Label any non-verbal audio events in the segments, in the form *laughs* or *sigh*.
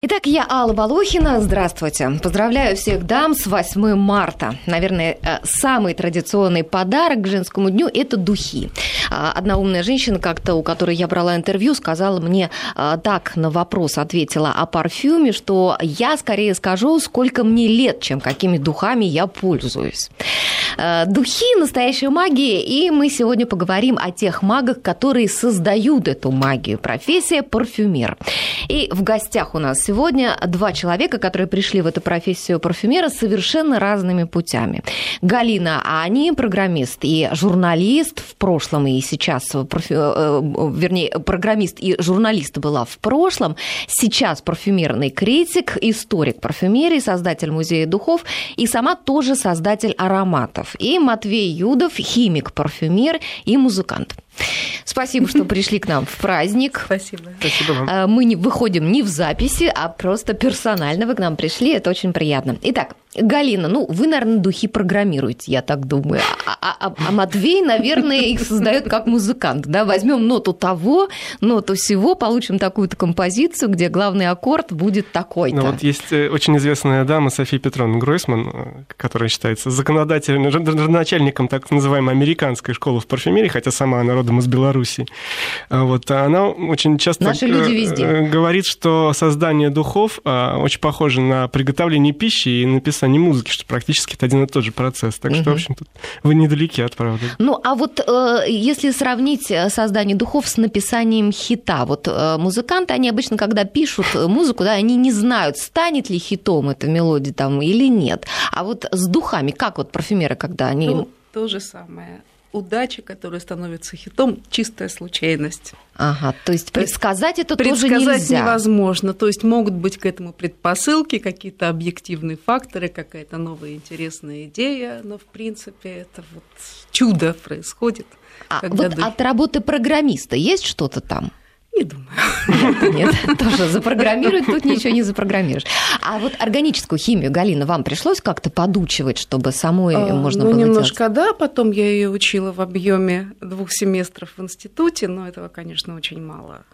Итак, я Алла Волохина. Здравствуйте. Поздравляю всех дам с 8 марта. Наверное, э, самый традиционный подарок к женскому дню – это духи. А, одна умная женщина, как-то у которой я брала интервью, сказала мне а, так на вопрос, ответила о парфюме, что я скорее скажу, сколько мне лет, чем какими духами я пользуюсь. Э, духи – настоящая магия, и мы сегодня поговорим о тех магах, которые создают эту магию. Профессия парфюмер. И в гостях у нас сегодня два человека, которые пришли в эту профессию парфюмера совершенно разными путями. Галина Ани, программист и журналист в прошлом и сейчас, парфю... Э, вернее, программист и журналист была в прошлом, сейчас парфюмерный критик, историк парфюмерии, создатель музея духов и сама тоже создатель ароматов. И Матвей Юдов, химик-парфюмер и музыкант. Спасибо, что пришли к нам в праздник. Спасибо. Спасибо вам. А, мы не выходим не в записи, а просто персонально вы к нам пришли. Это очень приятно. Итак, Галина, ну, вы, наверное, духи программируете, я так думаю. А, а, а, а Матвей, наверное, их создает как музыкант. Да? Возьмем ноту того, ноту всего, получим такую-то композицию, где главный аккорд будет такой-то. Ну, вот есть э, очень известная дама София Петровна Гройсман, э, которая считается законодателем, начальником так называемой американской школы в парфюмерии, хотя сама она родом из Беларуси. А вот, она очень часто Наши люди везде. говорит, что создание духов очень похоже на приготовление пищи и написание музыки, что практически это один и тот же процесс. Так что, в общем, тут вы недалеки от правды. Ну, а вот э, если сравнить э, создание духов с написанием хита, вот э, музыканты, они обычно, когда пишут музыку, да, они не знают, станет ли хитом эта мелодия там или нет. А вот с духами, как вот парфюмеры, когда они... Ну, то же самое удача, которая становится хитом, чистая случайность. Ага, то есть предсказать то это предсказать тоже нельзя. невозможно. То есть могут быть к этому предпосылки, какие-то объективные факторы, какая-то новая интересная идея, но в принципе это вот чудо происходит. А вот духи... от работы программиста есть что-то там? Не думаю. Нет, тоже запрограммировать тут ничего не запрограммируешь. А вот органическую химию, Галина, вам пришлось как-то подучивать, чтобы самой а, можно ну, было немножко делать? да, потом я ее учила в объеме двух семестров в институте, но этого, конечно, очень мало.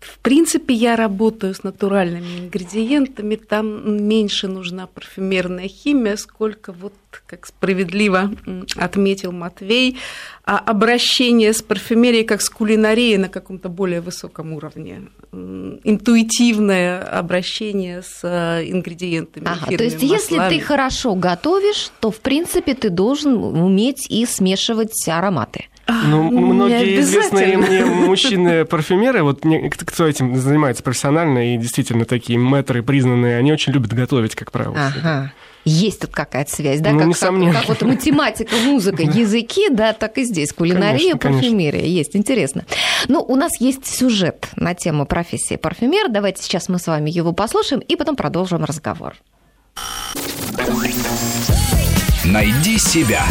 В принципе, я работаю с натуральными ингредиентами, там меньше нужна парфюмерная химия, сколько вот, как справедливо отметил Матвей, а обращение с парфюмерией как с кулинарией на каком-то более высоком уровне, интуитивное обращение с э, ингредиентами. Ага, то есть, маслами. если ты хорошо готовишь, то в принципе ты должен уметь и смешивать ароматы. Ну, многие известные мне *laughs* мужчины-парфюмеры, вот кто этим занимается профессионально и действительно такие мэтры признанные, они очень любят готовить, как правило. Ага. Есть тут какая-то связь, да? Ну, как, несомненно. Как, как вот математика, музыка, языки, да, так и здесь. Кулинария, конечно, парфюмерия. Конечно. Есть, интересно. Ну, у нас есть сюжет на тему профессии парфюмер. Давайте сейчас мы с вами его послушаем и потом продолжим разговор. Найди себя.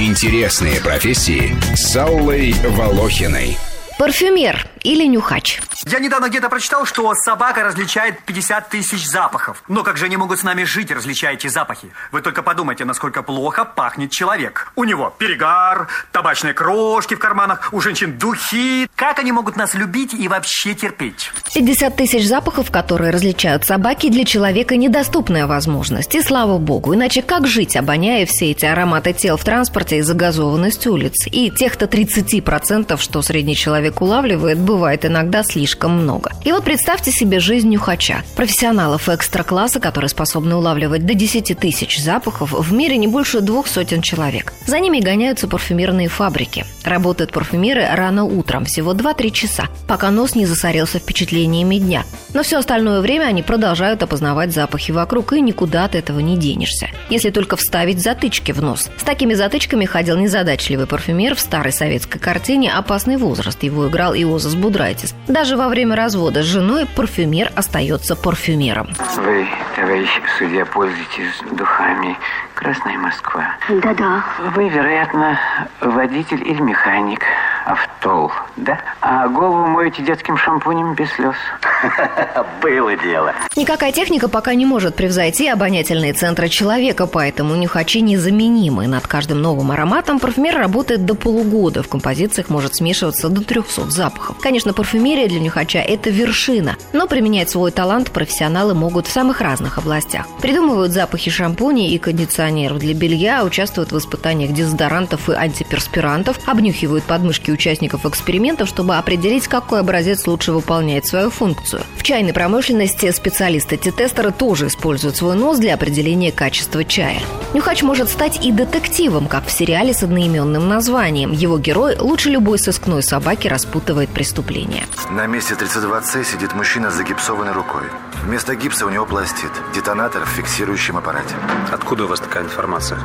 Интересные профессии с Аллой Волохиной. Парфюмер или нюхач? Я недавно где-то прочитал, что собака различает 50 тысяч запахов. Но как же они могут с нами жить, различая эти запахи? Вы только подумайте, насколько плохо пахнет человек. У него перегар, табачные крошки в карманах, у женщин духи. Как они могут нас любить и вообще терпеть? 50 тысяч запахов, которые различают собаки, для человека недоступная возможность. И слава богу, иначе как жить, обоняя все эти ароматы тел в транспорте и загазованность улиц? И тех-то 30%, что средний человек улавливает, бывает иногда слишком много. И вот представьте себе жизнь нюхача. Профессионалов экстра-класса, которые способны улавливать до 10 тысяч запахов, в мире не больше двух сотен человек. За ними гоняются парфюмерные фабрики. Работают парфюмеры рано утром, всего 2-3 часа, пока нос не засорился впечатлениями дня. Но все остальное время они продолжают опознавать запахи вокруг, и никуда от этого не денешься. Если только вставить затычки в нос. С такими затычками ходил незадачливый парфюмер в старой советской картине «Опасный возраст». Его играл Иозас Будрайтис. Даже во время развода с женой парфюмер остается парфюмером. Вы, товарищ судья, пользуетесь духами Красная Москва. Да-да. Вы, вероятно, водитель или механик Автол, да? А голову моете детским шампунем без слез? *laughs* Было дело. Никакая техника пока не может превзойти обонятельные центры человека, поэтому нюхачи незаменимы. Над каждым новым ароматом парфюмер работает до полугода. В композициях может смешиваться до 300 запахов. Конечно, парфюмерия для нюхача – это вершина, но применять свой талант профессионалы могут в самых разных областях. Придумывают запахи шампуней и кондиционеров для белья, участвуют в испытаниях дезодорантов и антиперспирантов, обнюхивают подмышки участников экспериментов, чтобы определить, какой образец лучше выполняет свою функцию. В чайной промышленности специалисты-тестеры тоже используют свой нос для определения качества чая. Нюхач может стать и детективом, как в сериале с одноименным названием. Его герой лучше любой сыскной собаки распутывает преступление. На месте 32C сидит мужчина с загипсованной рукой. Вместо гипса у него пластид, детонатор в фиксирующем аппарате. Откуда у вас такая информация?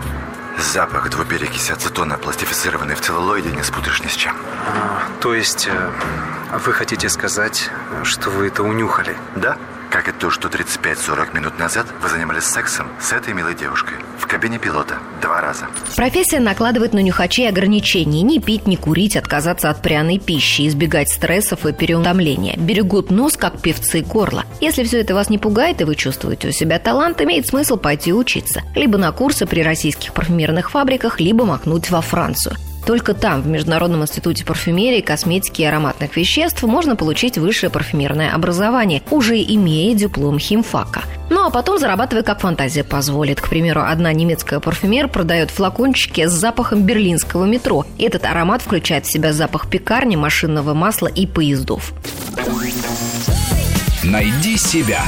Запах двуперекиси ацетона, пластифицированный в целлулоиде, не спутаешь ни с чем. А, то есть э, вы хотите сказать, что вы это унюхали? Да, как и то, что 35-40 минут назад вы занимались сексом с этой милой девушкой в кабине пилота два раза. Профессия накладывает на нюхачей ограничений. Не пить, не курить, отказаться от пряной пищи, избегать стрессов и переутомления. Берегут нос, как певцы горло. Если все это вас не пугает и вы чувствуете у себя талант, имеет смысл пойти учиться. Либо на курсы при российских парфюмерных фабриках, либо макнуть во Францию. Только там, в Международном институте парфюмерии, косметики и ароматных веществ, можно получить высшее парфюмерное образование, уже имея диплом химфака. Ну а потом зарабатывая, как фантазия позволит. К примеру, одна немецкая парфюмер продает флакончики с запахом берлинского метро. Этот аромат включает в себя запах пекарни, машинного масла и поездов. Найди себя.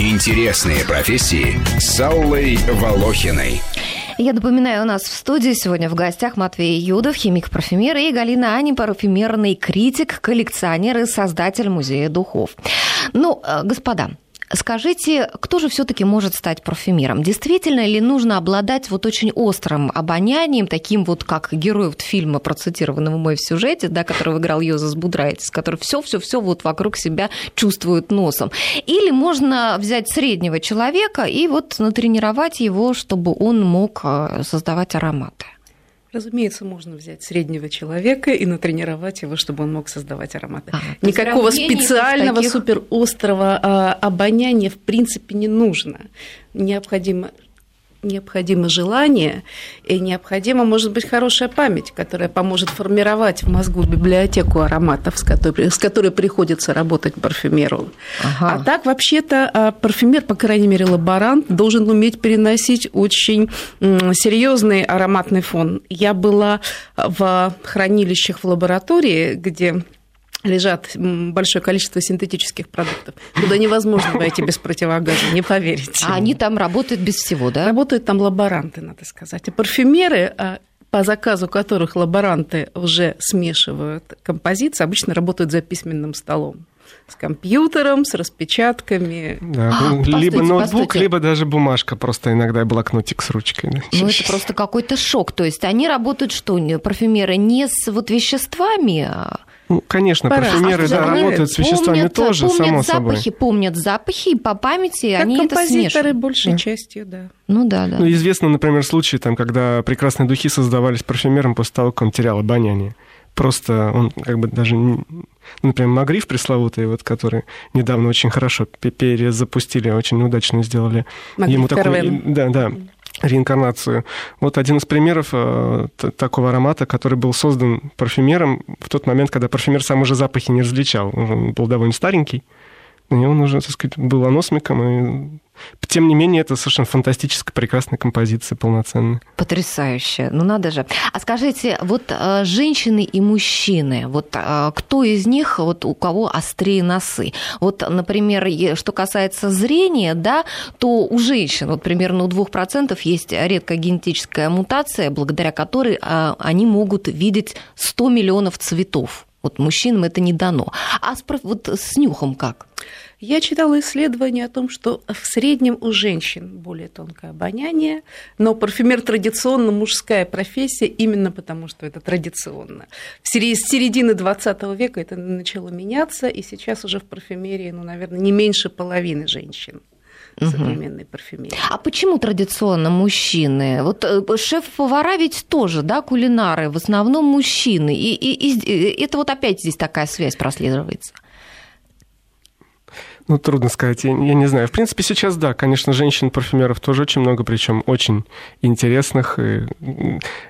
Интересные профессии с Аллой Волохиной. Я напоминаю, у нас в студии сегодня в гостях Матвей Юдов, химик-парфюмер, и Галина Ани, парфюмерный критик, коллекционер и создатель музея духов. Ну, э, господа, Скажите, кто же все-таки может стать парфюмером? Действительно ли нужно обладать вот очень острым обонянием, таким вот, как герой вот фильма, процитированного мой в сюжете, да, которого играл Йозас Будрайтис, который все-все-все вот вокруг себя чувствует носом? Или можно взять среднего человека и вот натренировать его, чтобы он мог э, создавать ароматы? Разумеется, можно взять среднего человека и натренировать его, чтобы он мог создавать ароматы. А, Никакого специального таких... суперострого а, обоняния в принципе не нужно. Необходимо необходимо желание и необходима, может быть, хорошая память, которая поможет формировать в мозгу библиотеку ароматов, с которой, с которой приходится работать парфюмеру. Ага. А так, вообще-то, а, парфюмер, по крайней мере, лаборант, должен уметь переносить очень серьезный ароматный фон. Я была в хранилищах в лаборатории, где лежат большое количество синтетических продуктов. Туда невозможно войти без противогаза, не поверите. А они там работают без всего, да? Работают там лаборанты, надо сказать. А парфюмеры, а, по заказу которых лаборанты уже смешивают композиции, обычно работают за письменным столом с компьютером, с распечатками. Да, а, либо ноутбук, постойте. либо даже бумажка, просто иногда блокнотик с ручкой. Да. Ну, это просто какой-то шок. То есть они работают что, парфюмеры не с вот веществами, а ну, конечно, Пора. парфюмеры да, работают с веществами помнят, тоже, помнят само запахи, собой. Помнят запахи, и по памяти как они это смешивают. большей да. частью, да. Ну да, да. Ну, известно, например, случаи, там, когда прекрасные духи создавались парфюмером после того, как он терял обоняние. Просто он как бы даже... Например, Магриф пресловутый, вот, который недавно очень хорошо перезапустили, очень удачно сделали. Магриф Ему такой, да, да, реинкарнацию. Вот один из примеров э, такого аромата, который был создан парфюмером в тот момент, когда парфюмер сам уже запахи не различал. Он был довольно старенький, и он уже, так сказать, был аносмиком, и тем не менее, это совершенно фантастическая, прекрасная композиция, полноценная. Потрясающе. Ну, надо же. А скажите, вот э, женщины и мужчины, вот э, кто из них, вот у кого острее носы? Вот, например, что касается зрения, да, то у женщин, вот примерно у 2% есть редкая генетическая мутация, благодаря которой э, они могут видеть 100 миллионов цветов. Вот мужчинам это не дано. А с, вот с нюхом как? Я читала исследования о том, что в среднем у женщин более тонкое обоняние, но парфюмер традиционно мужская профессия именно потому, что это традиционно. С середины 20 века это начало меняться, и сейчас уже в парфюмерии, ну, наверное, не меньше половины женщин. Угу. современной парфюмерии. А почему традиционно мужчины? Вот э, шеф-повара ведь тоже, да, кулинары, в основном мужчины. И, и, и это вот опять здесь такая связь прослеживается. Ну, трудно сказать, я, я не знаю. В принципе, сейчас, да, конечно, женщин-парфюмеров тоже очень много, причем очень интересных. И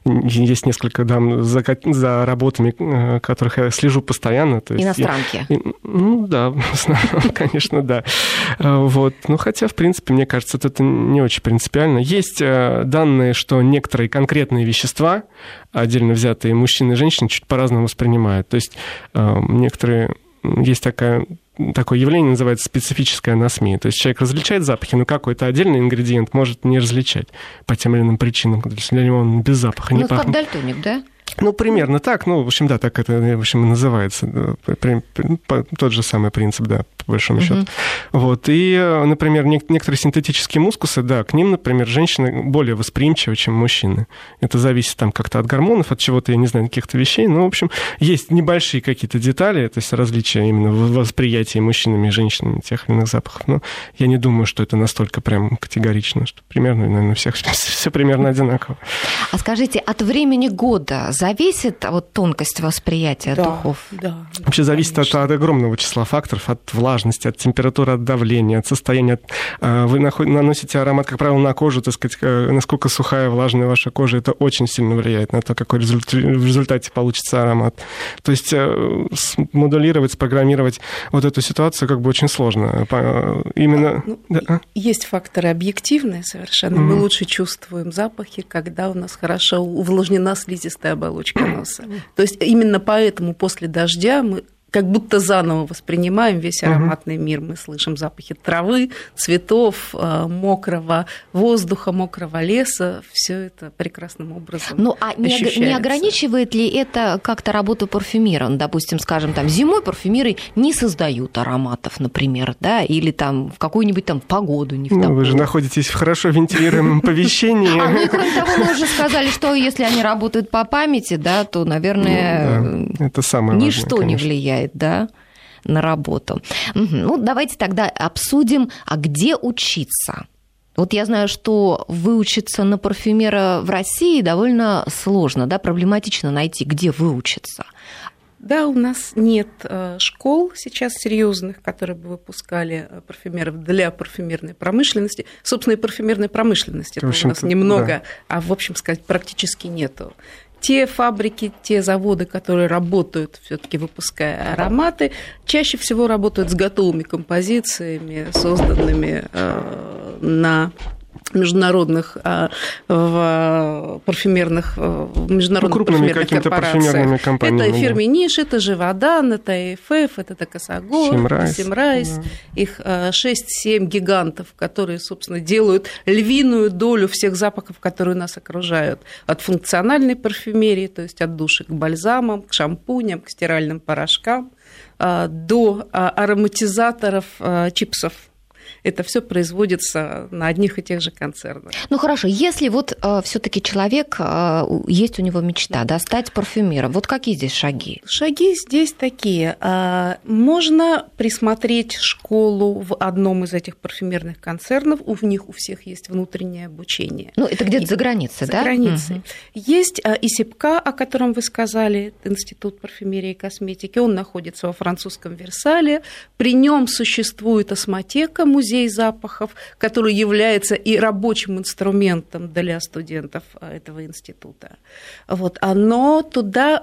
есть несколько дам за, за работами, э, которых я слежу постоянно. То есть Иностранки? Я, ну, да, *laughs* конечно, да. Э, вот. Ну, хотя, в принципе, мне кажется, это не очень принципиально. Есть э, данные, что некоторые конкретные вещества, отдельно взятые мужчины и женщины, чуть по-разному воспринимают. То есть некоторые есть такая такое явление называется специфическое на СМИ. То есть человек различает запахи, но какой-то отдельный ингредиент может не различать по тем или иным причинам. Для него он без запаха ну, не пахнет. как дальтоник, да? Ну, примерно так. Ну, в общем, да, так это, в общем, и называется. Тот же самый принцип, да, по большому счету. Uh-huh. Вот. И, например, некоторые синтетические мускусы, да, к ним, например, женщины более восприимчивы, чем мужчины. Это зависит там как-то от гормонов, от чего-то, я не знаю, каких-то вещей. Но, в общем, есть небольшие какие-то детали, то есть различия именно в восприятии мужчинами и женщинами тех или иных запахов. Но я не думаю, что это настолько прям категорично, что примерно, наверное, у всех *laughs* все примерно одинаково. А скажите, от времени года зависит вот тонкость восприятия да, духов? Да. Вообще зависит от, от огромного числа факторов, от влажности, от температуры, от давления, от состояния. А, вы наносите аромат, как правило, на кожу, так сказать, э, насколько сухая, влажная ваша кожа, это очень сильно влияет на то, какой результат, в результате получится аромат. То есть э, модулировать, спрограммировать вот эту ситуацию как бы очень сложно. Именно... Ну, да? А? Есть факторы объективные совершенно. Mm-hmm. Мы лучше чувствуем запахи, когда у нас хорошо увлажнена слизистая оболочка носа. То есть именно поэтому после дождя мы как будто заново воспринимаем весь ароматный мир. Мы слышим запахи травы, цветов, э, мокрого воздуха, мокрого леса. Все это прекрасным образом. Ну, а не, не ограничивает ли это как-то работу парфюмера? Ну, допустим, скажем, там зимой парфюмеры не создают ароматов, например, да, или там в какую-нибудь там погоду не в ну, Вы же находитесь в хорошо вентилируемом *laughs* помещении. А, ну и кроме того, мы уже сказали, что если они работают по памяти, да, то, наверное, ну это самое ничто не влияет влияет, да, на работу. Ну, давайте тогда обсудим, а где учиться? Вот я знаю, что выучиться на парфюмера в России довольно сложно, да, проблематично найти, где выучиться. Да, у нас нет э, школ сейчас серьезных, которые бы выпускали э, парфюмеров для парфюмерной промышленности. Собственно, и парфюмерной промышленности это у нас немного, да. а в общем сказать практически нету те фабрики, те заводы, которые работают, все-таки выпуская ароматы, чаще всего работают с готовыми композициями, созданными э, на международных а, в парфюмерных в международных ну, парфюмерных корпорациях. компаниями. Это Firmenich, это Givaudan, это IFF, это Takasago, Symrise, Symrise. Да. Их 6-7 а, гигантов, которые, собственно, делают львиную долю всех запахов, которые нас окружают. От функциональной парфюмерии, то есть от душек к бальзамам, к шампуням, к стиральным порошкам, а, до ароматизаторов чипсов это все производится на одних и тех же концернах. Ну хорошо, если вот э, все-таки человек, э, есть у него мечта, да, стать парфюмером, вот какие здесь шаги? Шаги здесь такие. Э, можно присмотреть школу в одном из этих парфюмерных концернов, у них у всех есть внутреннее обучение. Ну это где-то за границей, за да? За границей. Угу. Есть ИСИПК, о котором вы сказали, Институт парфюмерии и косметики, он находится во французском Версале, при нем существует осмотека, музей музей запахов, который является и рабочим инструментом для студентов а, этого института. Вот, оно туда,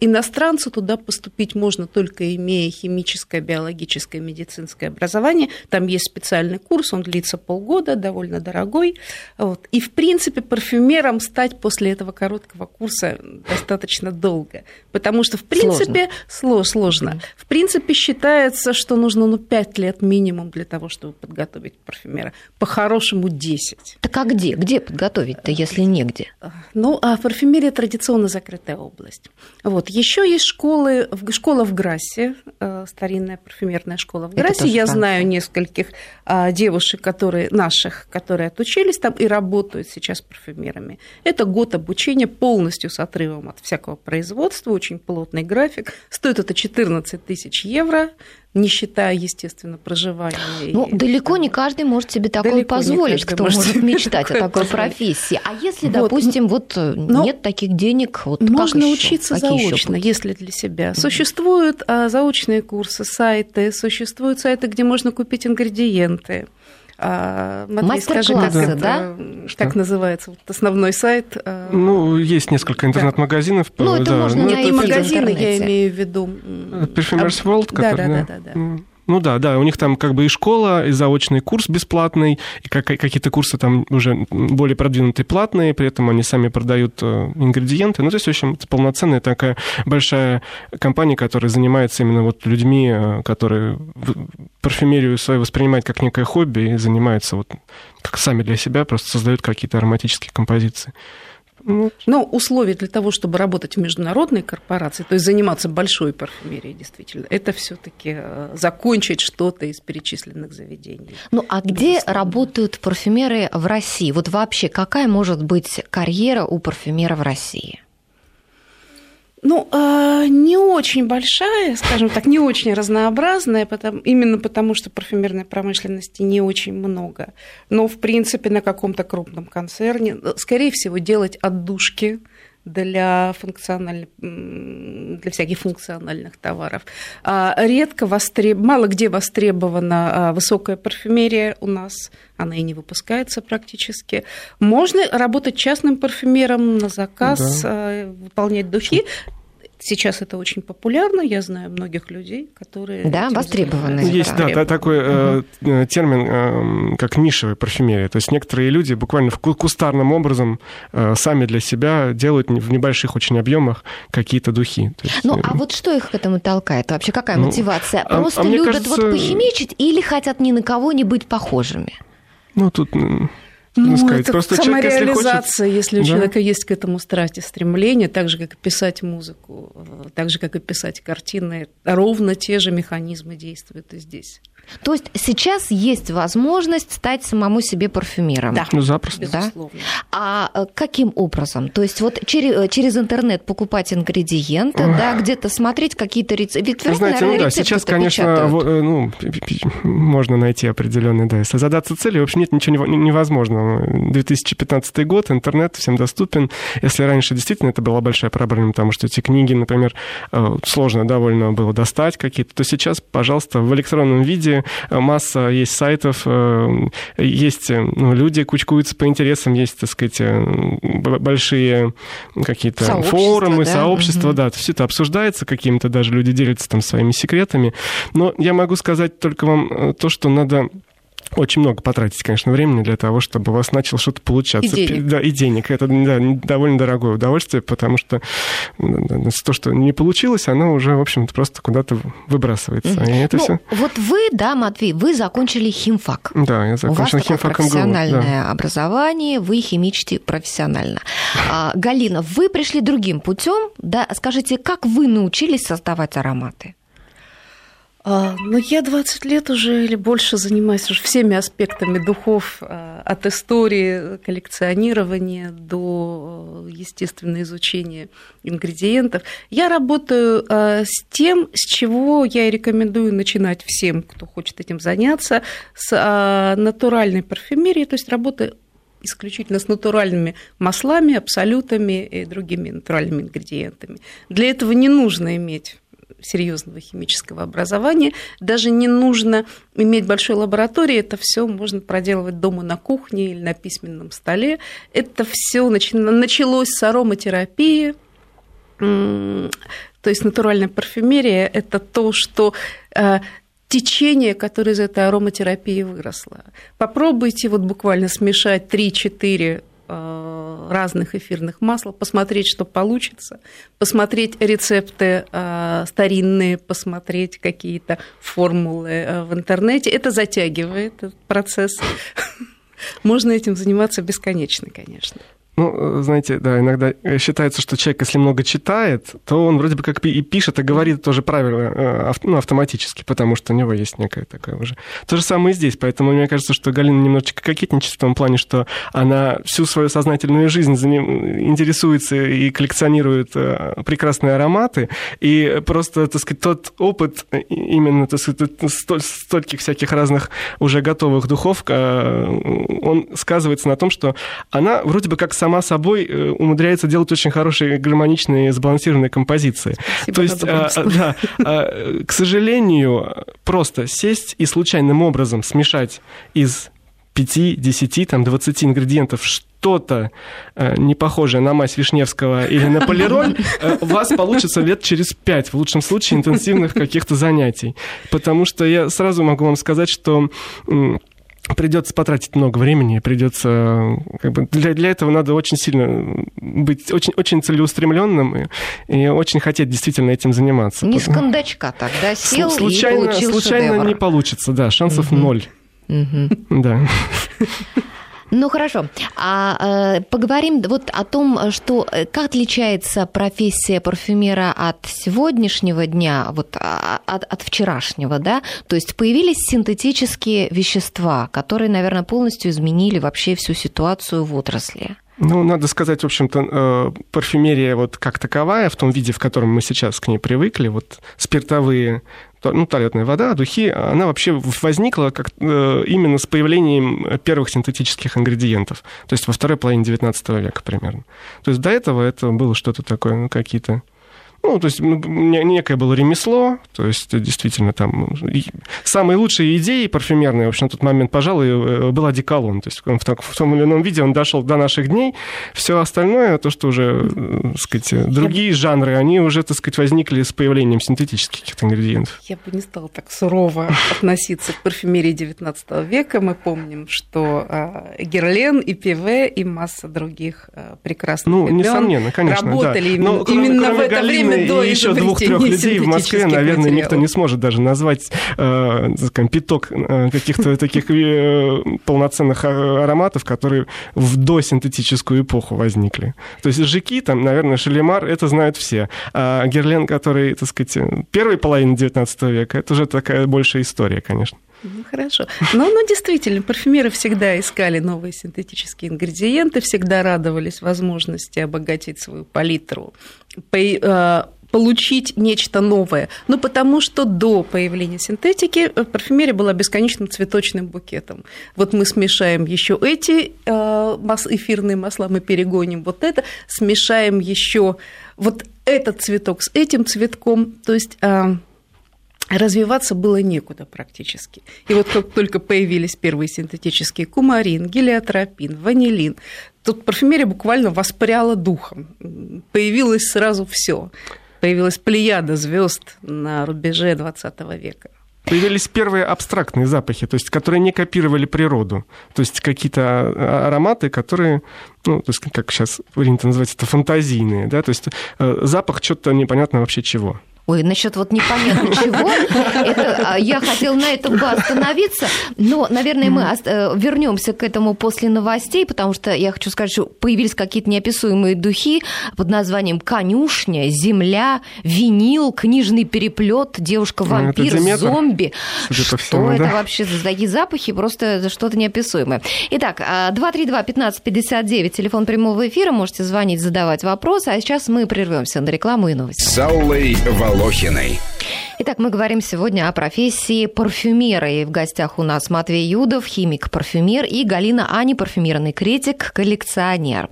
иностранцу туда поступить можно только имея химическое, биологическое, медицинское образование. Там есть специальный курс, он длится полгода, довольно дорогой. Вот. И, в принципе, парфюмером стать после этого короткого курса достаточно долго, потому что, в принципе, сложно. сложно. В принципе, считается, что нужно ну, 5 лет минимум для того, чтобы подготовить парфюмера. По-хорошему 10. Так а где? Где подготовить-то, если негде? Ну, а парфюмерия традиционно закрытая область. Вот. Еще есть школы, школа в Грассе, э, старинная парфюмерная школа в Грассе. Я Франция. знаю нескольких а, девушек, которые, наших, которые отучились там и работают сейчас парфюмерами. Это год обучения полностью с отрывом от всякого производства, очень плотный график. Стоит это 14 тысяч евро. Не считая, естественно, проживания. Ну, и, далеко не каждый может себе такое позволить, кто может, мечтать о такой профессии. А если, вот. допустим, вот э, Но нет таких денег, вот можно учиться Какие заочно, если для себя. Существуют а, заочные курсы, сайты, существуют сайты, где можно купить ингредиенты. А, Мастер-классы, да? Как называется вот основной сайт? А, ну, есть несколько интернет-магазинов. Ну, это да. можно найти и магазины, я имею в виду. Perfumers World, который, да, да, да, да. Ну да, да, у них там как бы и школа, и заочный курс бесплатный, и какие-то курсы там уже более продвинутые платные, при этом они сами продают э, ингредиенты. Ну, то есть, в общем, это полноценная такая большая компания, которая занимается именно вот людьми, э, которые парфюмерию свою воспринимают как некое хобби и занимаются вот как сами для себя, просто создают какие-то ароматические композиции. Ну, Но условия для того, чтобы работать в международной корпорации, то есть заниматься большой парфюмерией, действительно, это все-таки э, закончить что-то из перечисленных заведений. Ну, а где работают парфюмеры в России? Вот вообще, какая может быть карьера у парфюмера в России? Ну, э, не очень большая, скажем так, не очень разнообразная, потому, именно потому, что парфюмерной промышленности не очень много. Но, в принципе, на каком-то крупном концерне, э, скорее всего, делать отдушки для, функциональ... для всяких функциональных товаров. А редко востреб... мало где востребована а, высокая парфюмерия у нас, она и не выпускается практически. Можно работать частным парфюмером на заказ, да. А, выполнять духи. Сейчас это очень популярно, я знаю многих людей, которые... Да, востребованы. Есть, да, да такой угу. э, термин, э, как нишевая парфюмерия. То есть некоторые люди буквально в кустарным образом э, сами для себя делают в небольших очень объемах какие-то духи. Есть, ну, э... а вот что их к этому толкает? Вообще какая ну, мотивация? А, Просто а, а любят кажется... вот похимичить или хотят ни на кого не быть похожими? Ну, тут ну, сказать. Это Просто самореализация, человек, если, хочет... если у да? человека есть к этому страсть и стремление, так же, как и писать музыку, э, так же, как и писать картины, ровно те же механизмы действуют и здесь. То есть сейчас есть возможность стать самому себе парфюмером. Да, ну, запросто. Безусловно. Да? А э, каким образом? То есть вот через, э, через интернет покупать ингредиенты, Ой. да, где-то смотреть какие-то рецепты. Ведь, Знаете, ну да, сейчас, конечно, э, ну, можно найти определенные, да, если задаться целью, в общем, нет ничего невозможного. 2015 год, интернет всем доступен. Если раньше действительно это была большая проблема, потому что эти книги, например, сложно довольно было достать какие-то, то сейчас, пожалуйста, в электронном виде масса есть сайтов, э, есть э, ну, люди кучкуются по интересам, есть, так сказать, э, большие какие-то сообщества, форумы, да? сообщества, угу. да, все это обсуждается, какими-то даже люди делятся там своими секретами. Но я могу сказать только вам то, что надо очень много потратить, конечно, времени для того, чтобы у вас начало что-то получаться. И денег. Да, и денег. Это да, довольно дорогое удовольствие, потому что то, что не получилось, оно уже, в общем-то, просто куда-то выбрасывается. Mm-hmm. И это ну, все... Вот вы, да, Матвей, вы закончили химфак. Да, я закончил химфак. У вас профессиональное да. образование, вы химичите профессионально. А, Галина, вы пришли другим путем, да? Скажите, как вы научились создавать ароматы? А, ну, я 20 лет уже или больше занимаюсь уже всеми аспектами духов, а, от истории коллекционирования до, естественно, изучения ингредиентов. Я работаю а, с тем, с чего я и рекомендую начинать всем, кто хочет этим заняться, с натуральной парфюмерией, то есть работаю исключительно с натуральными маслами, абсолютами и другими натуральными ингредиентами. Для этого не нужно иметь серьезного химического образования. Даже не нужно иметь большой лаборатории, это все можно проделывать дома на кухне или на письменном столе. Это все началось с ароматерапии. То есть натуральная парфюмерия – это то, что э, течение, которое из этой ароматерапии выросло. Попробуйте вот буквально смешать 3-4 Э, разных эфирных масел, посмотреть, что получится, посмотреть рецепты э, старинные, посмотреть какие-то формулы э, в интернете. Это затягивает этот процесс. *laughs* Можно этим заниматься бесконечно, конечно. Ну, знаете, да, иногда считается, что человек, если много читает, то он вроде бы как и пишет, и говорит тоже правильно, ну, автоматически, потому что у него есть некое такое уже. То же самое и здесь, поэтому мне кажется, что Галина немножечко кокетничает в том плане, что она всю свою сознательную жизнь интересуется и коллекционирует прекрасные ароматы, и просто, так сказать, тот опыт именно, так сказать, стольких всяких разных уже готовых духов, он сказывается на том, что она вроде бы как сама собой э, умудряется делать очень хорошие гармоничные сбалансированные композиции. Спасибо То есть, а, да, а, к сожалению, просто сесть и случайным образом смешать из 5, 10, там, 20 ингредиентов что-то э, не похожее на мазь Вишневского или на полироль, э, у вас получится лет через 5, в лучшем случае, интенсивных каких-то занятий. Потому что я сразу могу вам сказать, что придется потратить много времени, придется как бы для, для этого надо очень сильно быть очень, очень целеустремленным и, и очень хотеть действительно этим заниматься. Не с кондачка тогда сел случайно, и Случайно шедевр. не получится, да, шансов Мгм. ноль. Мгм. Да. *laughs* Ну хорошо. А э, поговорим вот о том, что э, как отличается профессия парфюмера от сегодняшнего дня, вот а, от, от вчерашнего, да? То есть появились синтетические вещества, которые, наверное, полностью изменили вообще всю ситуацию в отрасли. Ну, надо сказать, в общем-то, э, парфюмерия вот как таковая, в том виде, в котором мы сейчас к ней привыкли, вот спиртовые, то- ну, туалетная вода, духи, она вообще возникла как, э, именно с появлением первых синтетических ингредиентов, то есть во второй половине XIX века примерно. То есть до этого это было что-то такое, ну, какие-то ну, то есть ну, не- некое было ремесло, то есть действительно там самые лучшие идеи парфюмерные, в общем, на тот момент, пожалуй, э, был одеколон. То есть в, в том или ином виде он дошел до наших дней. Все остальное, то, что уже, э, так сказать, другие жанры, они уже, так сказать, возникли с появлением синтетических каких-то ингредиентов. Я бы не стала так сурово *laughs* относиться к парфюмерии XIX века. Мы помним, что э, Герлен и Пиве и масса других прекрасных Ну, несомненно, конечно, да. работали именно, Но кроме- именно в кроме это Галины время до и еще двух-трех людей в Москве, наверное, никто материалов. не сможет даже назвать э, скажем, пяток э, каких-то *laughs* таких э, полноценных а- ароматов, которые в досинтетическую эпоху возникли. То есть жики, там, наверное, Шалимар, это знают все. А Герлен, который, так сказать, э, первой половины 19 века, это уже такая большая история, конечно. Ну, хорошо. Но, ну, действительно, парфюмеры всегда искали новые синтетические ингредиенты, всегда радовались возможности обогатить свою палитру, э, получить нечто новое. Ну, потому что до появления синтетики э, парфюмерия была бесконечным цветочным букетом. Вот мы смешаем еще эти э, эфирные масла, мы перегоним вот это, смешаем еще вот этот цветок с этим цветком. То есть развиваться было некуда практически. И вот как только появились первые синтетические кумарин, гелиотропин, ванилин, тут парфюмерия буквально воспряла духом. Появилось сразу все. Появилась плеяда звезд на рубеже 20 века. Появились первые абстрактные запахи, то есть которые не копировали природу. То есть какие-то а- ароматы, которые, ну, то есть как сейчас принято называть это, фантазийные, да, то есть э, запах что-то непонятно вообще чего. Ой, насчет вот непонятно *laughs* чего, это, а, я хотела на этом бы остановиться, но, наверное, мы вернемся к этому после новостей, потому что я хочу сказать, что появились какие-то неописуемые духи под названием «Конюшня», «Земля», «Винил», «Книжный переплет», «Девушка-вампир», Ну, Деметр, «Зомби». Что всему, это да. вообще за такие запахи? Просто что-то неописуемое. Итак, а, 232-1559, телефон прямого эфира, можете звонить, задавать вопросы, а сейчас мы прервемся на рекламу и новости. С Аллой Волохиной. Итак, мы говорим сегодня о профессии парфюмера. И в гостях у нас Матвей Юдов, химик-парфюмер, и Галина Ани, парфюмерный критик, коллекционер.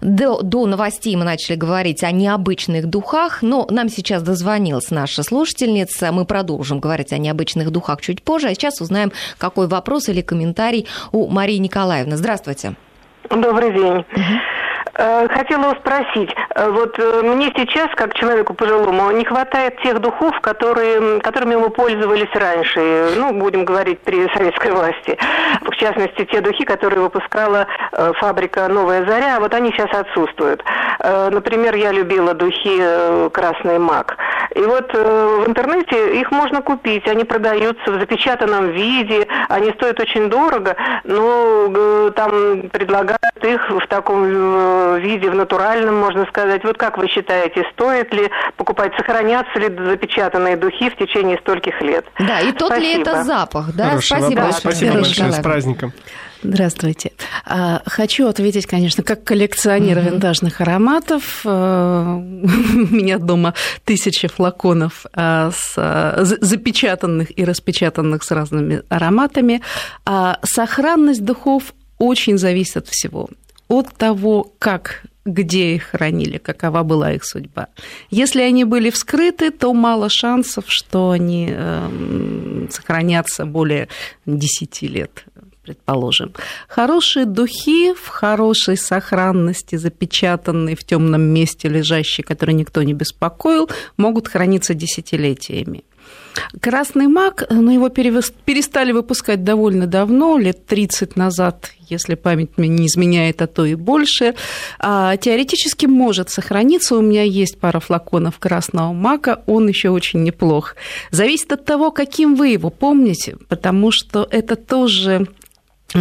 До, до новостей мы начали говорить о необычных духах, но нам сейчас дозвонилась наша слушательница. Мы продолжим говорить о необычных духах чуть позже, а сейчас узнаем, какой вопрос или комментарий у Марии Николаевны. Здравствуйте. Добрый день. Хотела вас спросить, э, вот э, мне сейчас, как человеку пожилому, не хватает тех духов, которые, которыми мы пользовались раньше, э, ну, будем говорить, при советской власти. В частности, те духи, которые выпускала э, фабрика «Новая заря», вот они сейчас отсутствуют. Э, Например, я любила духи э, «Красный мак». И вот э, в интернете их можно купить, они продаются в запечатанном виде, они стоят очень дорого, но э, там предлагают их в таком э, виде, в натуральном, можно сказать. Вот как вы считаете, стоит ли покупать, сохранятся ли запечатанные духи в течение стольких лет? Да, и тот Спасибо. ли это запах, да? Хороший Спасибо вопрос. Спасибо большое, с праздником. Здравствуйте. А, хочу ответить, конечно, как коллекционер mm-hmm. винтажных ароматов. А, *laughs* у меня дома тысячи флаконов а, с запечатанных и распечатанных с разными ароматами. Сохранность духов очень зависит от всего. От того, как где их хранили, какова была их судьба. Если они были вскрыты, то мало шансов, что они э, сохранятся более 10 лет предположим. Хорошие духи в хорошей сохранности, запечатанные в темном месте, лежащие, которые никто не беспокоил, могут храниться десятилетиями. Красный мак, ну, его перестали выпускать довольно давно, лет 30 назад, если память мне не изменяет, а то и больше. А, теоретически может сохраниться. У меня есть пара флаконов красного мака, он еще очень неплох. Зависит от того, каким вы его помните, потому что это тоже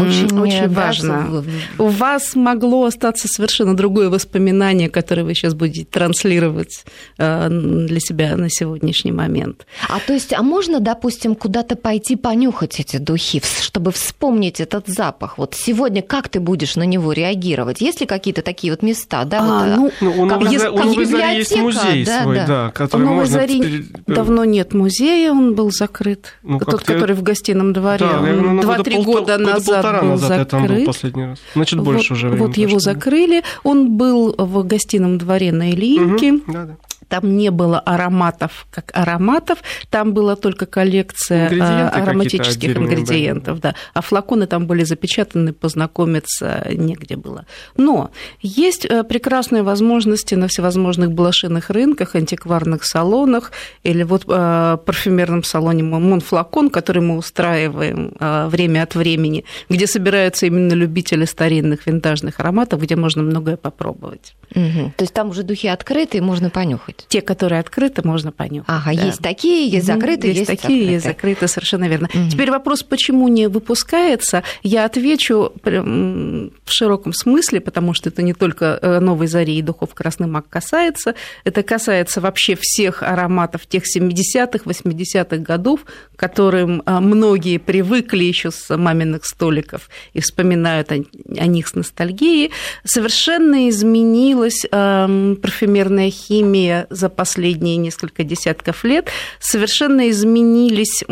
очень, очень важно. У вас могло остаться совершенно другое воспоминание, которое вы сейчас будете транслировать э, для себя на сегодняшний момент. А то есть, а можно, допустим, куда-то пойти понюхать эти духи, чтобы вспомнить этот запах? Вот сегодня как ты будешь на него реагировать? Есть ли какие-то такие вот места, да? А, вот, ну, ну, у Новой, есть, у Новой Зари есть музей да, свой, да, да который у Новой можно... Зари давно нет музея, он был закрыт. Ну, Тот, который в гостином дворе. Да, Два-три года назад полтора был назад закрыт. я там был последний раз. Значит, больше вот, уже времени Вот его закрыли. Он был в гостином дворе на Ильинке. Угу, да, да. Там не было ароматов как ароматов, там была только коллекция Ингредиенты ароматических ингредиентов, да. А флаконы там были запечатаны, познакомиться негде было. Но есть э, прекрасные возможности на всевозможных блошиных рынках, антикварных салонах или вот э, парфюмерном салоне Монфлакон, который мы устраиваем э, время от времени, где собираются именно любители старинных винтажных ароматов, где можно многое попробовать. Угу. То есть там уже духи открыты, и можно понюхать. Те, которые открыты, можно понюхать. Ага, да. есть такие, есть закрытые, есть, есть такие, есть закрытые, совершенно верно. Угу. Теперь вопрос, почему не выпускается, я отвечу в широком смысле, потому что это не только э, новой зари и духов красный мак касается, это касается вообще всех ароматов тех 70-х, 80-х годов, к которым э, многие привыкли еще с маминых столиков и вспоминают о, о них с ностальгией, совершенно изменилась э, парфюмерная химия за последние несколько десятков лет, совершенно изменились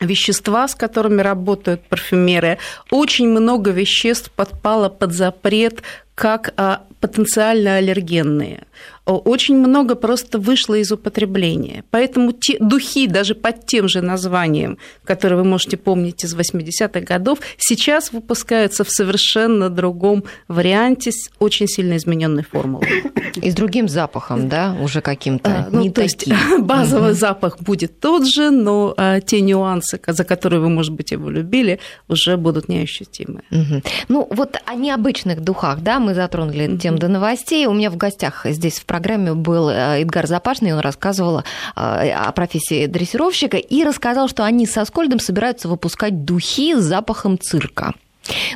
вещества, с которыми работают парфюмеры. Очень много веществ подпало под запрет как а, потенциально аллергенные очень много просто вышло из употребления. Поэтому те духи даже под тем же названием, которые вы можете помнить из 80-х годов, сейчас выпускаются в совершенно другом варианте с очень сильно измененной формулой. И с другим запахом, да, уже каким-то а, ну, не то таким. есть *laughs* базовый угу. запах будет тот же, но а, те нюансы, за которые вы, может быть, его любили, уже будут неощутимы. Угу. Ну, вот о необычных духах, да, мы затронули угу. тему до новостей. У меня в гостях здесь в программе был э, Эдгар Запашный, он рассказывал э, о профессии дрессировщика и рассказал, что они со Скольдом собираются выпускать духи с запахом цирка.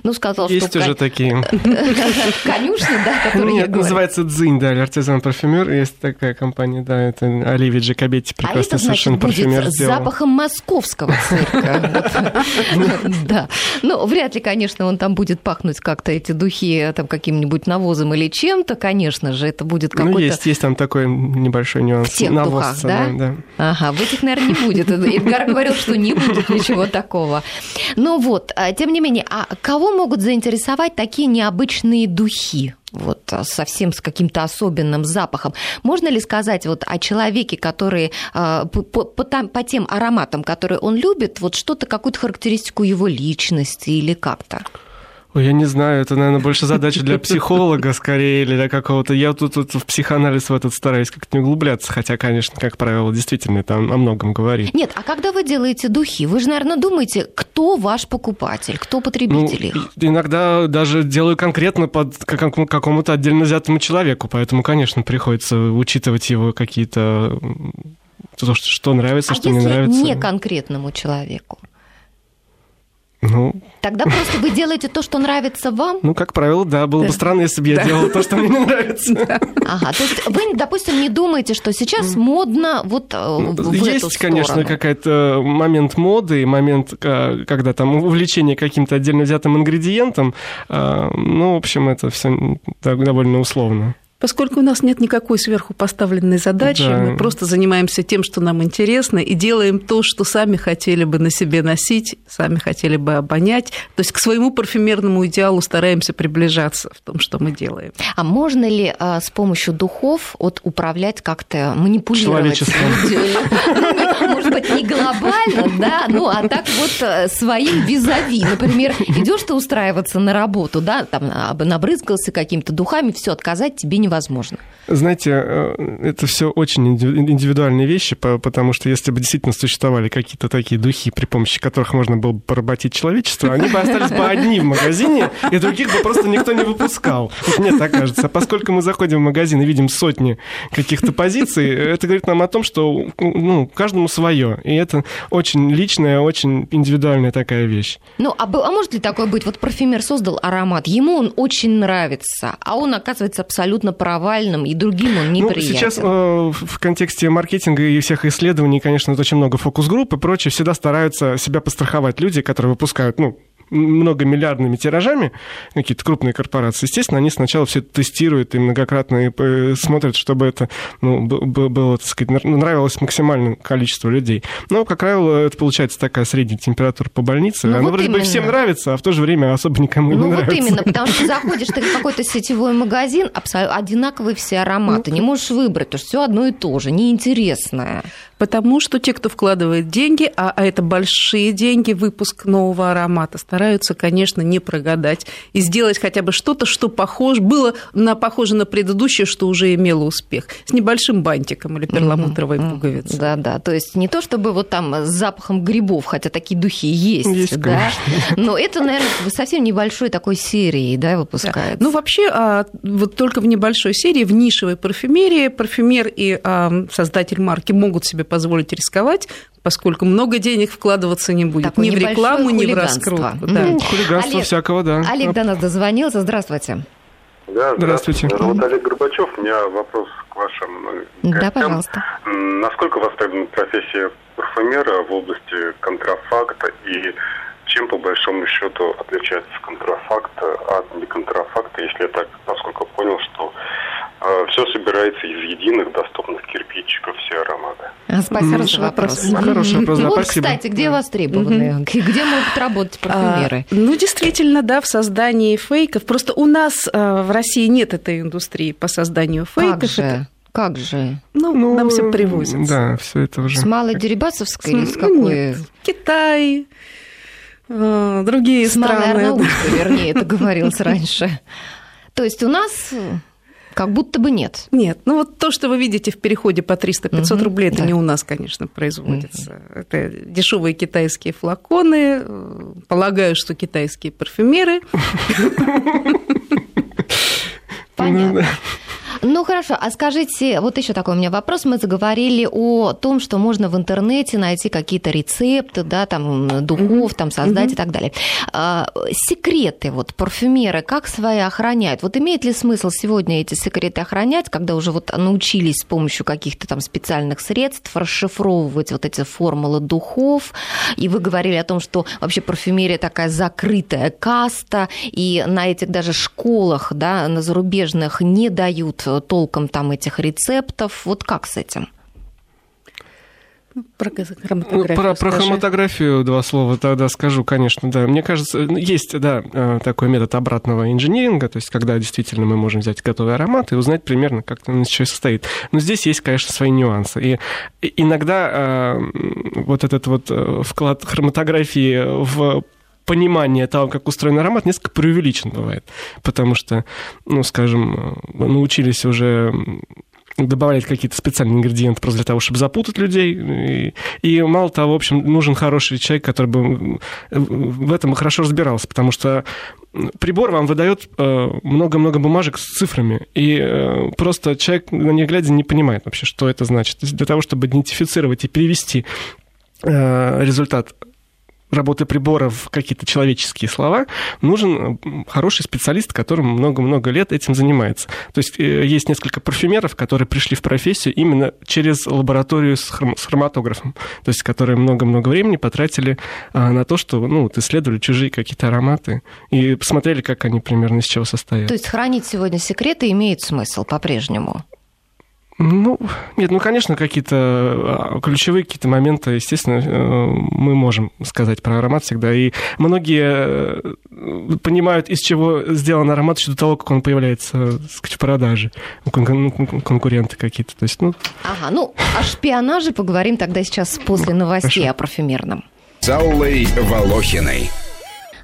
Ну, сказал, Есть что... уже такие. *laughs* Конюшни, да, которые Нет, называется Дзинь, да, артизан парфюмер. Есть такая компания, да, это Оливия Джакобетти, а прекрасный а совершенно парфюмер с запахом московского цирка. *laughs* *laughs* Да. Ну, вряд ли, конечно, он там будет пахнуть как-то эти духи там каким-нибудь навозом или чем-то, конечно же, это будет ну, какой-то... Ну, есть, есть там такой небольшой нюанс. В тех духах, да? Ага, в этих, наверное, не будет. Эдгар говорил, что не будет ничего такого. Ну вот, а, тем не менее, а Кого могут заинтересовать такие необычные духи? вот а, совсем с каким-то особенным запахом. Можно ли сказать вот о человеке, который а, по, по, по тем ароматам, которые он любит, вот что-то, какую-то характеристику его личности или как-то? Ой, я не знаю, это, наверное, больше задача для психолога скорее или для какого-то... Я тут, тут в психоанализ в этот стараюсь как-то не углубляться, хотя, конечно, как правило, действительно там о многом говорит. Нет, а когда вы делаете духи, вы же, наверное, думаете, кто ваш покупатель, кто потребитель ну, их? Иногда даже делаю конкретно под какому-то отдельно взятому человеку, поэтому, конечно, приходится учитывать его какие-то... То, что нравится, а что не нравится. не конкретному человеку? Ну, Тогда просто вы делаете то, что нравится вам? Ну, как правило, да. Было бы странно, если бы я делал то, что мне не нравится. Ага, то есть вы, допустим, не думаете, что сейчас модно вот э, в Есть, конечно, какой-то момент моды, момент, э, когда там увлечение каким-то отдельно взятым ингредиентом. Э, ну, в общем, это все довольно условно. Поскольку у нас нет никакой сверху поставленной задачи, да. мы просто занимаемся тем, что нам интересно, и делаем то, что сами хотели бы на себе носить, сами хотели бы обонять. То есть к своему парфюмерному идеалу стараемся приближаться в том, что мы делаем. А можно ли а, с помощью духов вот, управлять как-то, манипулировать? *laughs* Ну, может быть, не глобально, да, ну, а так вот э, своим визави. Например, идешь ты устраиваться на работу, да, там набрызгался какими-то духами, все отказать тебе не невозможно. Знаете, э, это все очень индивидуальные вещи, потому что если бы действительно существовали какие-то такие духи, при помощи которых можно было бы поработить человечество, они бы остались бы одни в магазине, и других бы просто никто не выпускал. Вот мне так кажется. Поскольку мы заходим в магазин и видим сотни каких-то позиций, это говорит нам о том, что ну, каждому свое. И это очень личная, очень индивидуальная такая вещь. Ну, а, а может ли такое быть? Вот парфюмер создал аромат, ему он очень нравится, а он оказывается абсолютно провальным, и другим он неприятен. Ну, сейчас э, в контексте маркетинга и всех исследований, конечно, очень много фокус-групп и прочее, всегда стараются себя постраховать люди, которые выпускают, ну, многомиллиардными тиражами, какие-то крупные корпорации, естественно, они сначала все это тестируют и многократно э, смотрят, чтобы это ну, было, так сказать, нравилось максимальному количеству людей. Но, как правило, это получается такая средняя температура по больнице. Ну, Она вот вроде именно. бы всем нравится, а в то же время особо никому ну, не вот нравится. Ну, вот именно, потому что *laughs* заходишь ты в какой-то сетевой магазин, абсолютно одинаковые все ароматы, не можешь выбрать, потому что все одно и то же, неинтересное. Потому что те, кто вкладывает деньги, а, а это большие деньги, выпуск нового аромата, стараются, конечно, не прогадать и сделать хотя бы что-то, что похоже, было на, похоже на предыдущее, что уже имело успех, с небольшим бантиком или перламутровой mm-hmm. пуговицей. Да-да, то есть не то, чтобы вот там с запахом грибов, хотя такие духи есть, есть да, но это, наверное, совсем небольшой такой серии, да, выпускается. Да. Ну, вообще, а, вот только в небольшой серии, в нишевой парфюмерии, парфюмер и создатель марки могут себе позволить рисковать, поскольку много денег вкладываться не будет. Такое ни в рекламу, ни в раскрутку. Да. Ну, хулиганство Олег, всякого, да. Олег до нас дозвонился. Здравствуйте. Да, здравствуйте. здравствуйте. Вот Олег Горбачев. У меня вопрос к вашим э, гостям. Да, пожалуйста. Насколько востребована профессия парфюмера в области контрафакта и чем, по большому счету, отличается контрафакт от неконтрафакта, если я так, поскольку понял, что все собирается из единых доступных кирпичиков, все ароматы. А, спасибо. Хороший вопрос. вопрос. Хороший вопрос, да, ну, спасибо. кстати, где востребованы? Где могут работать парфюмеры? А, ну, действительно, да, в создании фейков. Просто у нас а, в России нет этой индустрии по созданию фейков. Как же? Как же? Ну, ну нам все привозят. Да, все это уже. С Малой Дерибасовской или с какой? Нет, Китай, а, другие С страны. Арнаутской, вернее, это *laughs* говорилось раньше. То есть у нас как будто бы нет. Нет. Ну вот то, что вы видите в переходе по 300-500 угу, рублей, это да. не у нас, конечно, производится. Угу. Это дешевые китайские флаконы. Полагаю, что китайские парфюмеры. Понятно. Ну хорошо, а скажите, вот еще такой у меня вопрос. Мы заговорили о том, что можно в интернете найти какие-то рецепты, да, там духов, там создать mm-hmm. и так далее. А, секреты вот парфюмеры как свои охраняют? Вот имеет ли смысл сегодня эти секреты охранять, когда уже вот научились с помощью каких-то там специальных средств расшифровывать вот эти формулы духов? И вы говорили о том, что вообще парфюмерия такая закрытая каста, и на этих даже школах, да, на зарубежных не дают толком там этих рецептов. Вот как с этим? Ну, про хроматографию. Про, про хроматографию два слова тогда скажу, конечно, да. Мне кажется, ну, есть, да, э, такой метод обратного инжиниринга, то есть когда действительно мы можем взять готовый аромат и узнать примерно, как он из чего состоит. Но здесь есть, конечно, свои нюансы. И иногда э, вот этот вот э, вклад хроматографии в понимание того, как устроен аромат, несколько преувеличен бывает. Потому что, ну, скажем, научились уже добавлять какие-то специальные ингредиенты просто для того, чтобы запутать людей. И, и мало того, в общем, нужен хороший человек, который бы в этом хорошо разбирался, потому что прибор вам выдает э, много-много бумажек с цифрами, и э, просто человек, на них глядя, не понимает вообще, что это значит. Для того, чтобы идентифицировать и перевести э, результат работы приборов какие-то человеческие слова, нужен хороший специалист, которому много-много лет этим занимается. То есть э, есть несколько парфюмеров, которые пришли в профессию именно через лабораторию с, хром- с хроматографом, то есть которые много-много времени потратили а, на то, что ну, вот, исследовали чужие какие-то ароматы и посмотрели, как они примерно из чего состоят. То есть хранить сегодня секреты имеет смысл по-прежнему? Ну, нет, ну, конечно, какие-то а, ключевые какие-то моменты, естественно, э, мы можем сказать про аромат всегда. И многие э, понимают, из чего сделан аромат еще до того, как он появляется сказать, в продаже. Ну, конкуренты какие-то. То есть, ну... Ага, ну, о шпионаже поговорим тогда сейчас после новостей Хорошо. о парфюмерном. С Аллой Волохиной.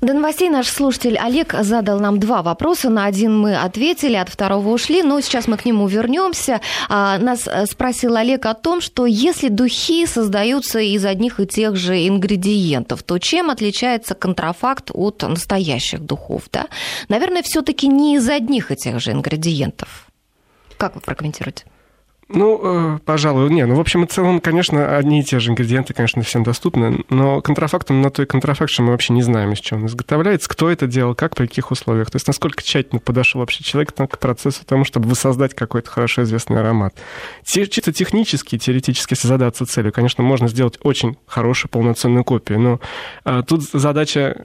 До новостей наш слушатель Олег задал нам два вопроса. На один мы ответили, от второго ушли, но сейчас мы к нему вернемся. А, нас э, спросил Олег о том, что если духи создаются из одних и тех же ингредиентов, то чем отличается контрафакт от настоящих духов? Да? Наверное, все-таки не из одних и тех же ингредиентов. Как вы прокомментируете? Ну, э, пожалуй, не. Ну, в общем и целом, конечно, одни и те же ингредиенты, конечно, всем доступны, но контрафакт, он на той контрафакт, что мы вообще не знаем, из чего он изготовляется, кто это делал, как, при каких условиях. То есть, насколько тщательно подошел вообще человек к процессу тому, чтобы воссоздать какой-то хорошо известный аромат. Чисто технически, теоретически, если задаться целью, конечно, можно сделать очень хорошую полноценную копию, но а, тут задача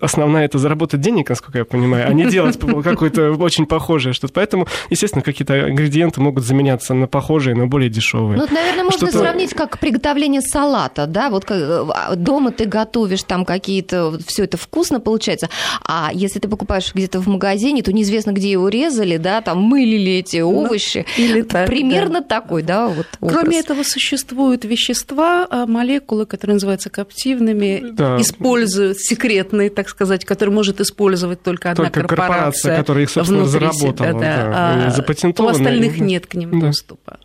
основная это заработать денег, насколько я понимаю, а не делать *laughs* какое-то очень похожее что-то. Поэтому, естественно, какие-то ингредиенты могут заменять меняться на похожие, но более дешевые. Ну, наверное, можно Что-то... сравнить как приготовление салата, да, вот э, дома ты готовишь там какие-то, все это вкусно получается, а если ты покупаешь где-то в магазине, то неизвестно, где его резали, да, там мылили эти ну, овощи. Ну, или так, Примерно да. такой, да, вот образ. Кроме этого существуют вещества, а, молекулы, которые называются коптивными, да. используют секретные, так сказать, которые может использовать только одна только корпорация, корпорация которая их, собственно, заработала, да, да, а, запатентована. У остальных нет к ним доступа.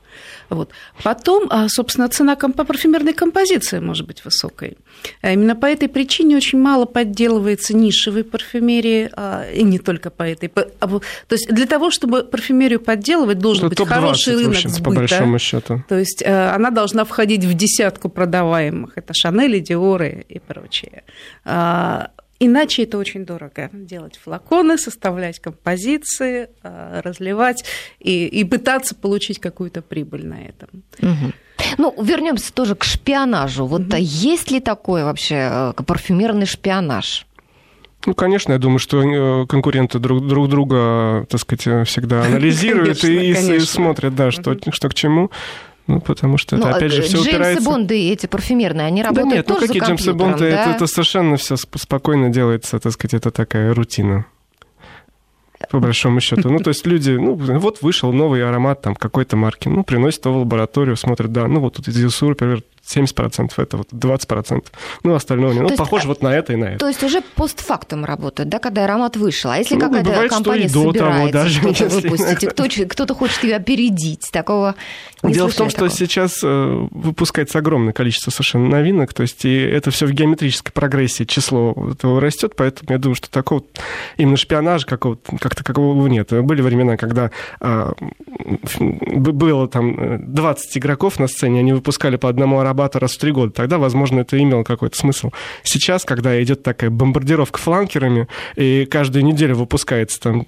Вот. Потом, а, собственно, цена по парфюмерной композиции может быть высокой. А именно по этой причине очень мало подделывается нишевой парфюмерии, а, и не только по этой. То есть для того, чтобы парфюмерию подделывать, должен Это быть хороший рынок общем, сбыта. По большому счету. То есть она должна входить в десятку продаваемых. Это Шанели, Диоры и прочее. Иначе это очень дорого. Делать флаконы, составлять композиции, э, разливать и, и пытаться получить какую-то прибыль на этом. Угу. Ну, вернемся тоже к шпионажу. Вот угу. есть ли такой вообще э, парфюмерный шпионаж? Ну, конечно, я думаю, что э, конкуренты друг, друг друга, так сказать, всегда *laughs* анализируют конечно, и, конечно. и смотрят, да, что, что к чему. Ну, потому что это, ну, опять же, все Джеймсы упирается... Бонды эти парфюмерные, они работают да нет, ну, тоже ну какие Джеймсы Бонды, да? это, это совершенно все спокойно делается, так сказать, это такая рутина по большому счету. Ну, то есть люди, ну, вот вышел новый аромат там какой-то марки, ну, приносят его в лабораторию, смотрят, да, ну, вот тут из Юсур, например, 70% это вот 20%. Ну, остальное не. Ну, похоже вот на это и на это. То есть уже постфактум работает, да, когда аромат вышел. А если ну, какая-то бывает, компания что и до того, даже что-то выпустить, кто-то хочет ее опередить, такого не Дело в том, что сейчас э, выпускается огромное количество совершенно новинок, то есть и это все в геометрической прогрессии число этого растет, поэтому я думаю, что такого именно шпионажа какого-то, как такового нет. Были времена, когда а, было там 20 э, игроков на сцене, они выпускали по одному аромату Арбата раз в три года. Тогда, возможно, это имело какой-то смысл. Сейчас, когда идет такая бомбардировка фланкерами, и каждую неделю выпускается там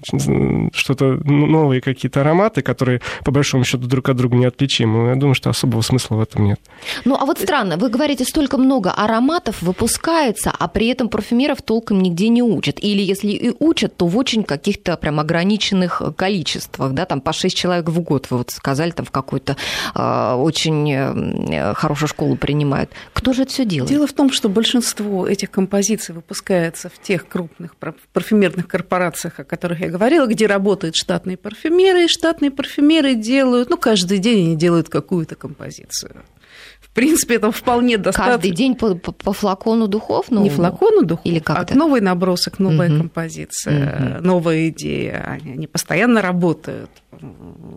что-то новые какие-то ароматы, которые, по большому счету, друг от друга неотличимы, я думаю, что особого смысла в этом нет. Ну, а вот странно, вы говорите, столько много ароматов выпускается, а при этом парфюмеров толком нигде не учат. Или если и учат, то в очень каких-то прям ограниченных количествах, да, там по 6 человек в год, вы вот сказали, там в какой-то э, очень хорошей школе школу принимают. Кто же это все делает? Дело в том, что большинство этих композиций выпускается в тех крупных парфюмерных корпорациях, о которых я говорила, где работают штатные парфюмеры, и штатные парфюмеры делают, ну, каждый день они делают какую-то композицию. В принципе, это вполне достаточно. Каждый день по, по, по флакону духов? Ну, Не флакону духов, или как а это? новый набросок, новая угу. композиция, угу. новая идея. Они, они постоянно работают.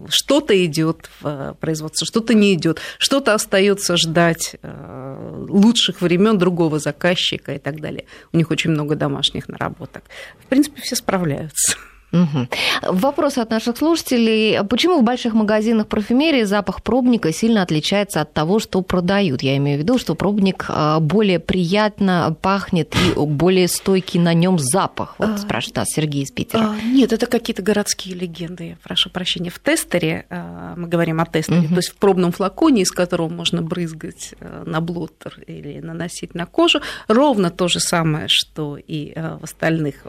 Что-то идет в производство, что-то не идет, что-то остается ждать э, лучших времен другого заказчика и так далее. У них очень много домашних наработок. В принципе, все справляются. Угу. Вопрос от наших слушателей. Почему в больших магазинах парфюмерии запах пробника сильно отличается от того, что продают? Я имею в виду, что пробник а, более приятно пахнет и более стойкий на нем запах. Вот а, спрашивает нас Сергей из Питера. А, нет, это какие-то городские легенды. Прошу прощения. В тестере, мы говорим о тестере, угу. то есть в пробном флаконе, из которого можно брызгать на блоттер или наносить на кожу, ровно то же самое, что и в остальных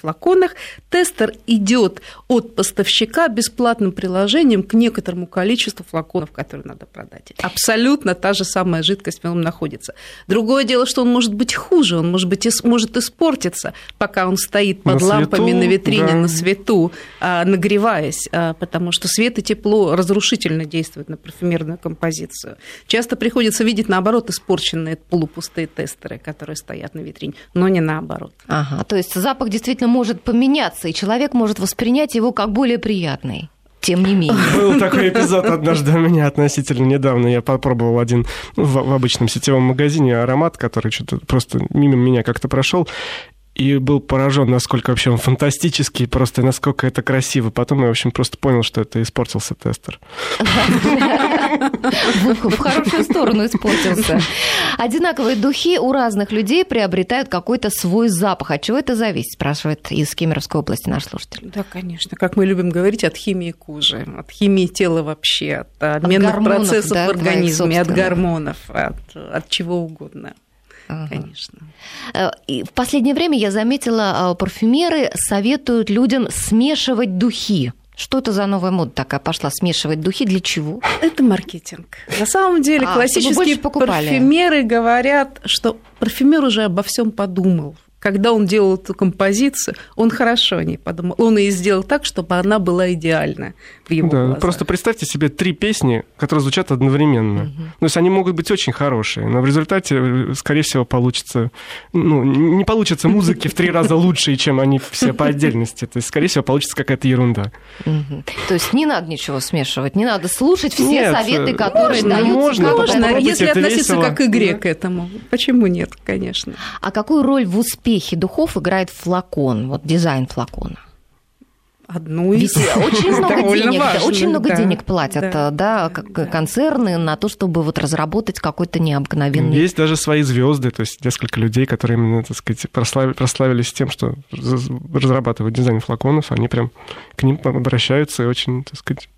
флаконах. Тестер идет от поставщика бесплатным приложением к некоторому количеству флаконов, которые надо продать. Абсолютно та же самая жидкость в нем находится. Другое дело, что он может быть хуже, он может, быть, может испортиться, пока он стоит под на лампами свету, на витрине да. на свету, а, нагреваясь, а, потому что свет и тепло разрушительно действуют на парфюмерную композицию. Часто приходится видеть, наоборот, испорченные полупустые тестеры, которые стоят на витрине, но не наоборот. Ага, то есть запах действительно может поменяться, и человек может воспринять его как более приятный тем не менее. Был такой эпизод однажды у меня относительно недавно. Я попробовал один в, в обычном сетевом магазине аромат, который что-то просто мимо меня как-то прошел и был поражен, насколько вообще он фантастический, просто насколько это красиво. Потом я, в общем, просто понял, что это испортился тестер. В хорошую сторону испортился. Одинаковые духи у разных людей приобретают какой-то свой запах. От чего это зависит, спрашивает из Кемеровской области наш слушатель. Да, конечно. Как мы любим говорить, от химии кожи, от химии тела вообще, от обменных процессов в организме, от гормонов, от, от чего угодно. Ага. Конечно. Э, и в последнее время я заметила, а, парфюмеры советуют людям смешивать духи. Что это за новая мода такая пошла смешивать духи? Для чего? Это маркетинг. На самом деле а, классические парфюмеры говорят, что парфюмер уже обо всем подумал когда он делал эту композицию, он хорошо о ней подумал. Он ее сделал так, чтобы она была идеальна в его да, глазах. Просто представьте себе три песни, которые звучат одновременно. Угу. То есть они могут быть очень хорошие, но в результате, э, скорее всего, получится... Ну, не получится музыки в три раза лучше, чем они все по отдельности. То есть, скорее всего, получится какая-то ерунда. То есть не надо ничего смешивать, не надо слушать все нет, советы, которые можно, дают. Можно, можно если относиться весело. как игре да. к этому. Почему нет, конечно. А какую роль в успехе успехе духов играет флакон, вот дизайн флакона? одну из Ведь *laughs* очень много денег, важно, очень много да, денег платят, да, да, как да. концерны на то, чтобы вот разработать какой-то необыкновенный. Есть даже свои звезды, то есть несколько людей, которые именно, так сказать, прославились тем, что разрабатывают дизайн флаконов, они прям к ним обращаются и очень, так сказать,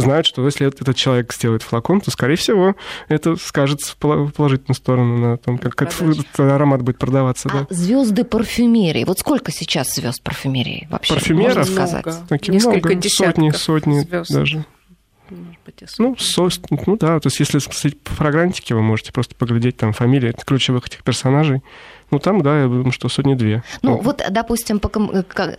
знают, что если этот человек сделает флакон, то, скорее всего, это скажется в положительную сторону на том, как этот аромат будет продаваться. А да. звезды парфюмерии. Вот сколько сейчас звезд парфюмерии вообще? Парфюмеров? Можно сказать? Такие Несколько много, сотни, сотни звезд. даже. Может быть, ну, со, ну да, то есть если смотреть по фрагрантике, вы можете просто поглядеть там фамилии ключевых этих персонажей. Ну, там, да, я думаю, что сотни-две. Ну, вот, допустим, по ком-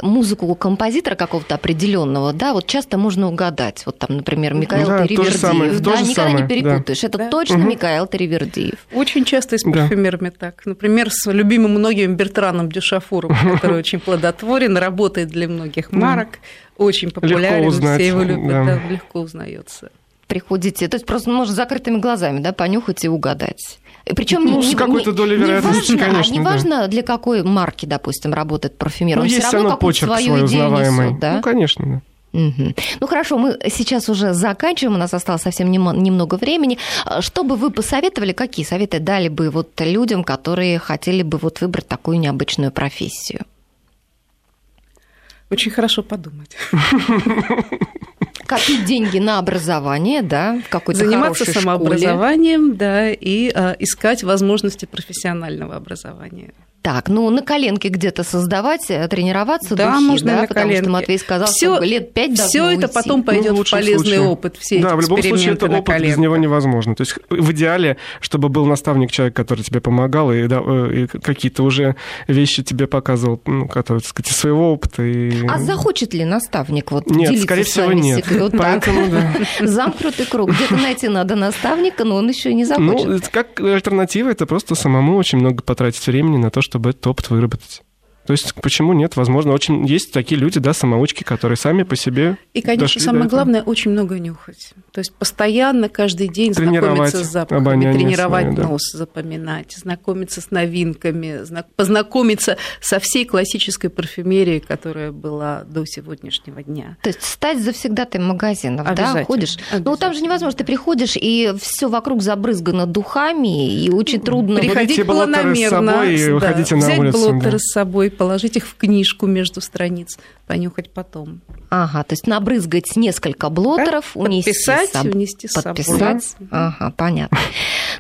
музыку композитора какого-то определенного, да, вот часто можно угадать. Вот там, например, Микаэл да, Теревердиев. Самое, да, никогда самое, не перепутаешь. Да. Это да? точно угу. Микаэл Теревердиев. Очень часто и с парфюмерами да. так. Например, с любимым многим Бертраном Дюшафуром, который *laughs* очень плодотворен, работает для многих марок, очень популярен, все его любят, легко узнается приходите, то есть просто можно закрытыми глазами, да, понюхать и угадать. Причем ну, не, с какой-то долей вероятности, не важно, конечно. А не важно, да. для какой марки, допустим, работает парфюмер. Ну, Он есть все равно почерк свою свой идею узнаваемый. несет, да? Ну, конечно, да. Угу. Ну хорошо, мы сейчас уже заканчиваем, у нас осталось совсем немного времени. Что бы вы посоветовали, какие советы дали бы вот людям, которые хотели бы вот выбрать такую необычную профессию? Очень хорошо подумать. *laughs* Копить деньги на образование, да, в какой-то Заниматься самообразованием, школе. да, и а, искать возможности профессионального образования. Так, ну на коленке где-то создавать, э, тренироваться да, духи, можно да, на потому коленке. что Матвей сказал, Всё- что лет пять должно Все это уйти. потом пойдет Ну, в полезный случае. опыт. Все да, эти в любом случае это опыт без коленках. него невозможно. То есть в идеале, чтобы был наставник, человек, который тебе помогал и, да, э, и какие-то уже вещи тебе показывал, ну, которые, так сказать, из своего опыта. И... А захочет ли наставник вот Нет, делиться скорее с всего, вами нет. *laughs* так. Поэтому, да. *laughs* Замкнутый круг. Где-то найти надо наставника, но он еще не Ну, захочет. это как альтернатива, это просто самому очень много потратить времени на то, чтобы этот опыт выработать. То есть, почему нет? Возможно, очень есть такие люди, да, самоучки, которые сами по себе И, конечно, дошли до самое этого. главное, очень много нюхать. То есть постоянно, каждый день знакомиться с запахами, тренировать свое, да. нос, запоминать, знакомиться с новинками, зна- познакомиться со всей классической парфюмерией, которая была до сегодняшнего дня. То есть стать завсегдатой магазинов, да, ходишь. Ну, там же невозможно, ты приходишь, и все вокруг забрызгано духами, и очень трудно... Приходить берите блоттеры с собой и да, выходите на взять улицу, блоттеры да. с собой, положить их в книжку между страниц, понюхать потом. Ага, то есть набрызгать несколько блотеров, Да, унести подписать, с собой. унести с собой. Подписать. Ага, понятно. *laughs*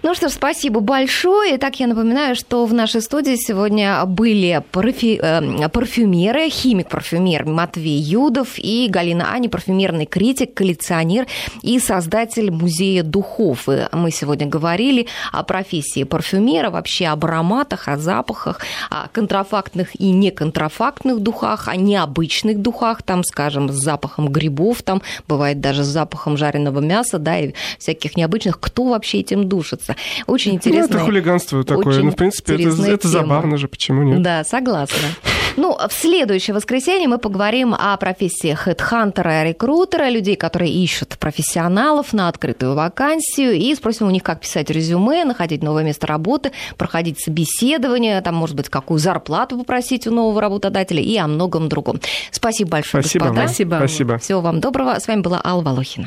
Ну что ж, спасибо большое. Итак, я напоминаю, что в нашей студии сегодня были парфи- э, парфюмеры, химик-парфюмер Матвей Юдов и Галина Ани, парфюмерный критик, коллекционер и создатель музея духов. И мы сегодня говорили о профессии парфюмера, вообще об ароматах, о запахах, о контрафактных и неконтрафактных духах, о необычных духах, там, скажем, с запахом грибов, там бывает даже с запахом жареного мяса, да, и всяких необычных. Кто вообще этим душится? Очень Ну, интересно. это хулиганство такое. Ну, в принципе, это, это забавно же, почему нет? Да, согласна. Ну, в следующее воскресенье мы поговорим о профессии хедхантера и рекрутера, людей, которые ищут профессионалов на открытую вакансию, и спросим у них, как писать резюме, находить новое место работы, проходить собеседование, там, может быть, какую зарплату попросить у нового работодателя и о многом другом. Спасибо большое, Спасибо вам. господа. Спасибо. Спасибо. Всего вам доброго. С вами была Алла Волохина.